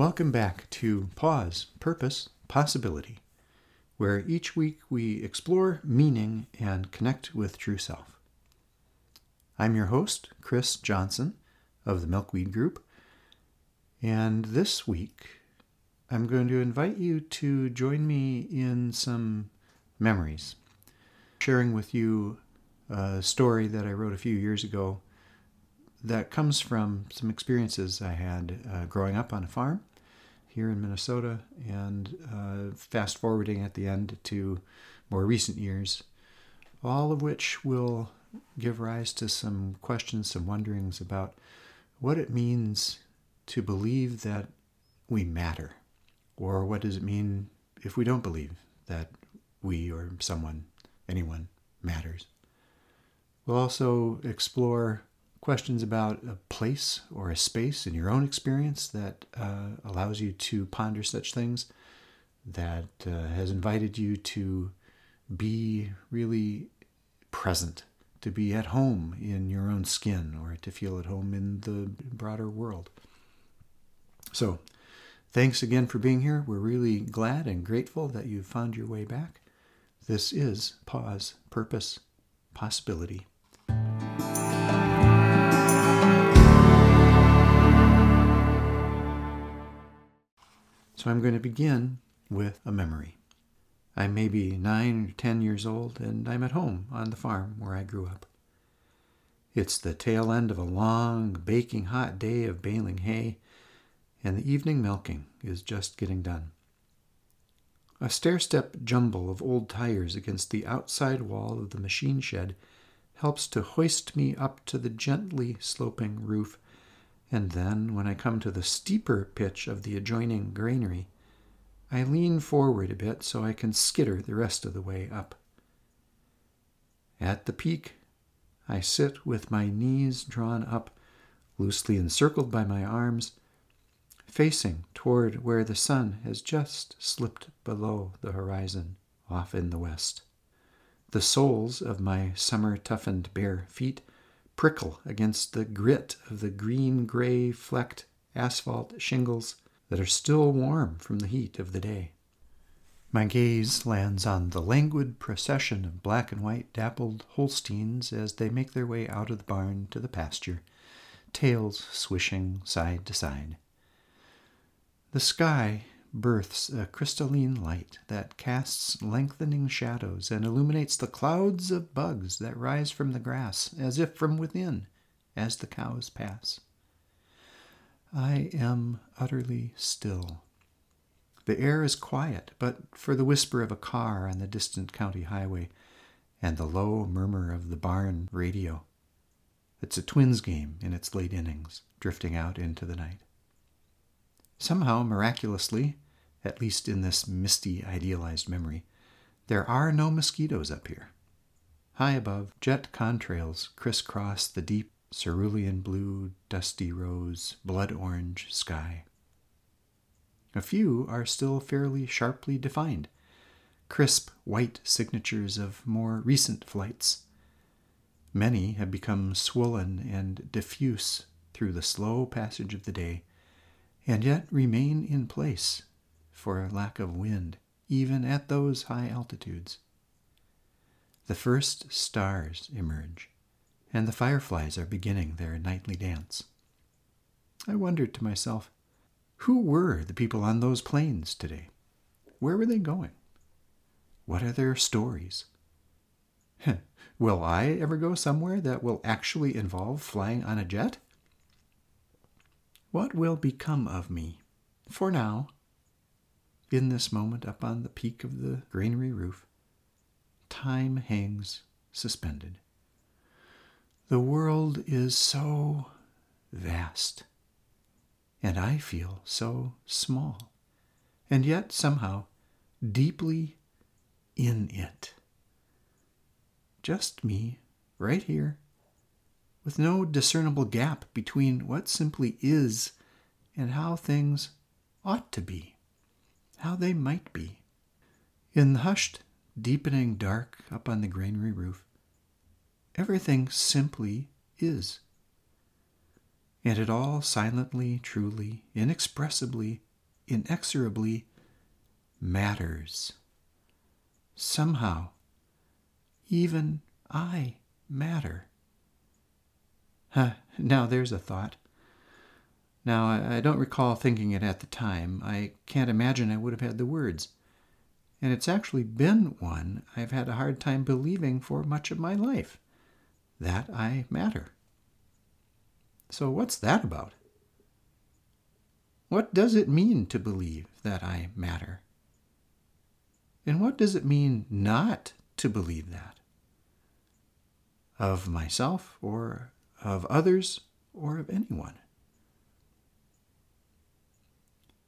Welcome back to Pause, Purpose, Possibility, where each week we explore meaning and connect with true self. I'm your host, Chris Johnson of the Milkweed Group, and this week I'm going to invite you to join me in some memories, sharing with you a story that I wrote a few years ago that comes from some experiences I had uh, growing up on a farm here in Minnesota and uh, fast forwarding at the end to more recent years, all of which will give rise to some questions, some wonderings about what it means to believe that we matter, or what does it mean if we don't believe that we or someone, anyone, matters. We'll also explore questions about a place or a space in your own experience that uh, allows you to ponder such things, that uh, has invited you to be really present, to be at home in your own skin, or to feel at home in the broader world. So, thanks again for being here. We're really glad and grateful that you've found your way back. This is Pause, Purpose, Possibility. So I'm going to begin with a memory. I may be nine or ten years old, and I'm at home on the farm where I grew up. It's the tail end of a long, baking hot day of baling hay, and the evening milking is just getting done. A stair step jumble of old tires against the outside wall of the machine shed helps to hoist me up to the gently sloping roof and then, when I come to the steeper pitch of the adjoining granary, I lean forward a bit so I can skitter the rest of the way up. At the peak, I sit with my knees drawn up, loosely encircled by my arms, facing toward where the sun has just slipped below the horizon off in the west. The soles of my summer toughened bare feet prickle against the grit of the green gray flecked asphalt shingles that are still warm from the heat of the day. My gaze lands on the languid procession of black and white dappled Holsteins as they make their way out of the barn to the pasture, tails swishing side to side. The sky births a crystalline light that casts lengthening shadows and illuminates the clouds of bugs that rise from the grass as if from within as the cows pass. I am utterly still. The air is quiet, but for the whisper of a car on the distant county highway and the low murmur of the barn radio. It's a twins game in its late innings, drifting out into the night. Somehow, miraculously, at least in this misty, idealized memory, there are no mosquitoes up here. High above, jet contrails crisscross the deep cerulean blue, dusty rose, blood orange sky. A few are still fairly sharply defined, crisp white signatures of more recent flights. Many have become swollen and diffuse through the slow passage of the day and yet remain in place for lack of wind, even at those high altitudes. The first stars emerge, and the fireflies are beginning their nightly dance. I wondered to myself, who were the people on those planes today? Where were they going? What are their stories? will I ever go somewhere that will actually involve flying on a jet? What will become of me? For now, in this moment, up on the peak of the granary roof, time hangs suspended. The world is so vast, and I feel so small, and yet somehow deeply in it. Just me, right here with no discernible gap between what simply is and how things ought to be, how they might be. In the hushed, deepening dark up on the granary roof, everything simply is. And it all silently, truly, inexpressibly, inexorably matters. Somehow, even I matter. Huh, now there's a thought. Now, I don't recall thinking it at the time. I can't imagine I would have had the words. And it's actually been one I've had a hard time believing for much of my life that I matter. So, what's that about? What does it mean to believe that I matter? And what does it mean not to believe that? Of myself, or of others, or of anyone?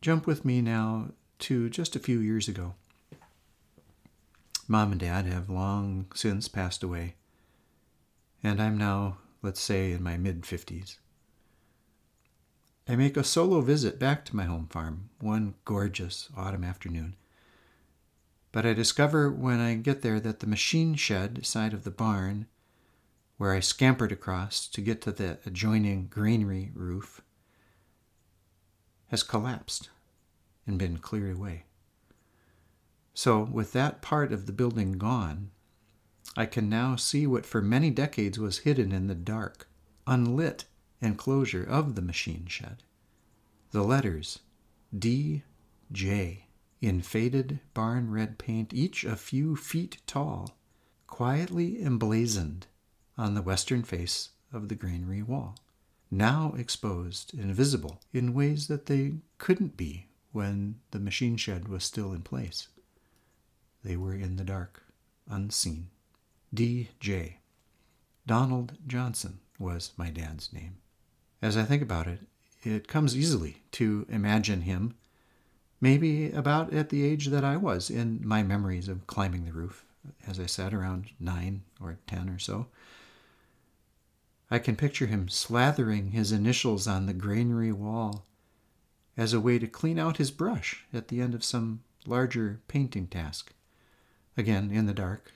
Jump with me now to just a few years ago. Mom and Dad have long since passed away, and I'm now, let's say, in my mid 50s. I make a solo visit back to my home farm one gorgeous autumn afternoon. But I discover when I get there that the machine shed side of the barn, where I scampered across to get to the adjoining granary roof, has collapsed and been cleared away. So, with that part of the building gone, I can now see what for many decades was hidden in the dark, unlit enclosure of the machine shed. The letters D.J. in faded barn red paint, each a few feet tall, quietly emblazoned on the western face of the granary wall, now exposed and visible in ways that they couldn't be when the machine shed was still in place. They were in the dark, unseen. D.J. Donald Johnson was my dad's name. As I think about it, it comes easily to imagine him maybe about at the age that I was in my memories of climbing the roof as I sat around nine or ten or so. I can picture him slathering his initials on the granary wall as a way to clean out his brush at the end of some larger painting task. Again, in the dark,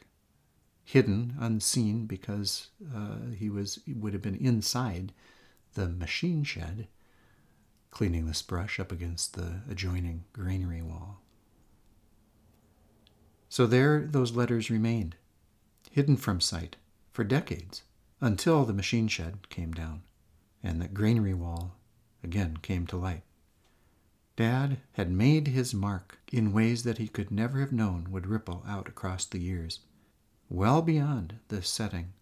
hidden, unseen, because uh, he was he would have been inside the machine shed, cleaning this brush up against the adjoining granary wall. So there those letters remained, hidden from sight for decades, until the machine shed came down and the granary wall again came to light. Dad had made his mark in ways that he could never have known would ripple out across the years, well beyond the setting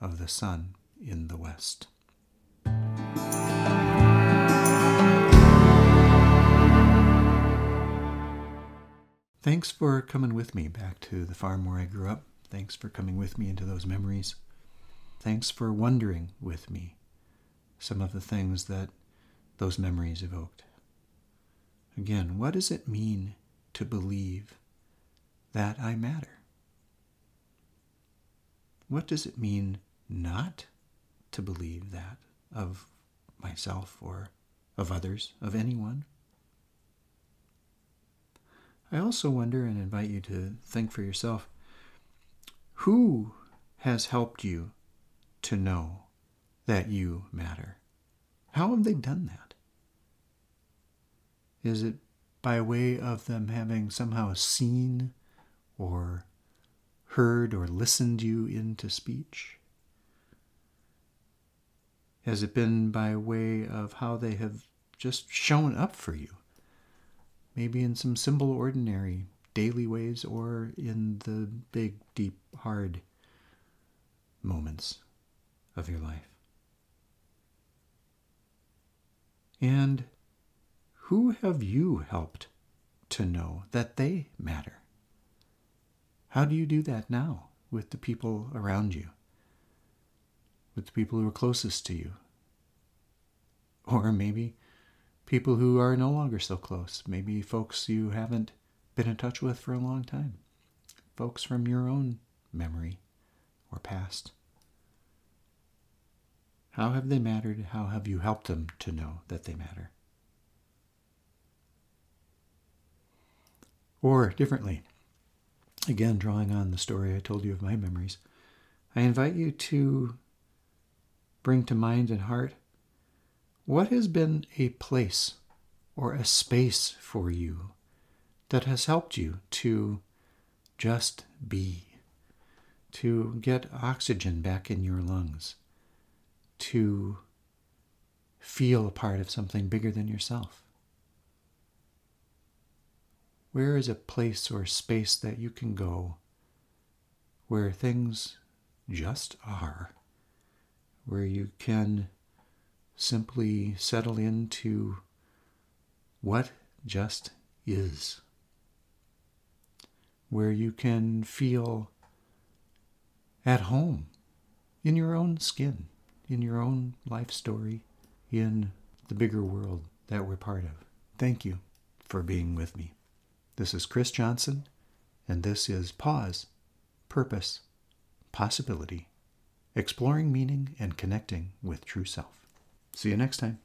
of the sun in the west. Thanks for coming with me back to the farm where I grew up. Thanks for coming with me into those memories. Thanks for wondering with me some of the things that those memories evoked. Again, what does it mean to believe that I matter? What does it mean not to believe that of myself or of others, of anyone? I also wonder and invite you to think for yourself who has helped you to know that you matter? How have they done that? Is it by way of them having somehow seen or heard or listened you into speech? Has it been by way of how they have just shown up for you? maybe in some simple, ordinary, daily ways, or in the big, deep, hard moments of your life. And who have you helped to know that they matter? How do you do that now with the people around you? With the people who are closest to you? Or maybe people who are no longer so close, maybe folks you haven't been in touch with for a long time, folks from your own memory or past. How have they mattered? How have you helped them to know that they matter? Or differently, again, drawing on the story I told you of my memories, I invite you to bring to mind and heart What has been a place or a space for you that has helped you to just be, to get oxygen back in your lungs, to feel a part of something bigger than yourself? Where is a place or space that you can go where things just are, where you can simply settle into what just is, where you can feel at home in your own skin, in your own life story, in the bigger world that we're part of. Thank you for being with me. This is Chris Johnson, and this is Pause, Purpose, Possibility, Exploring Meaning and Connecting with True Self. See you next time.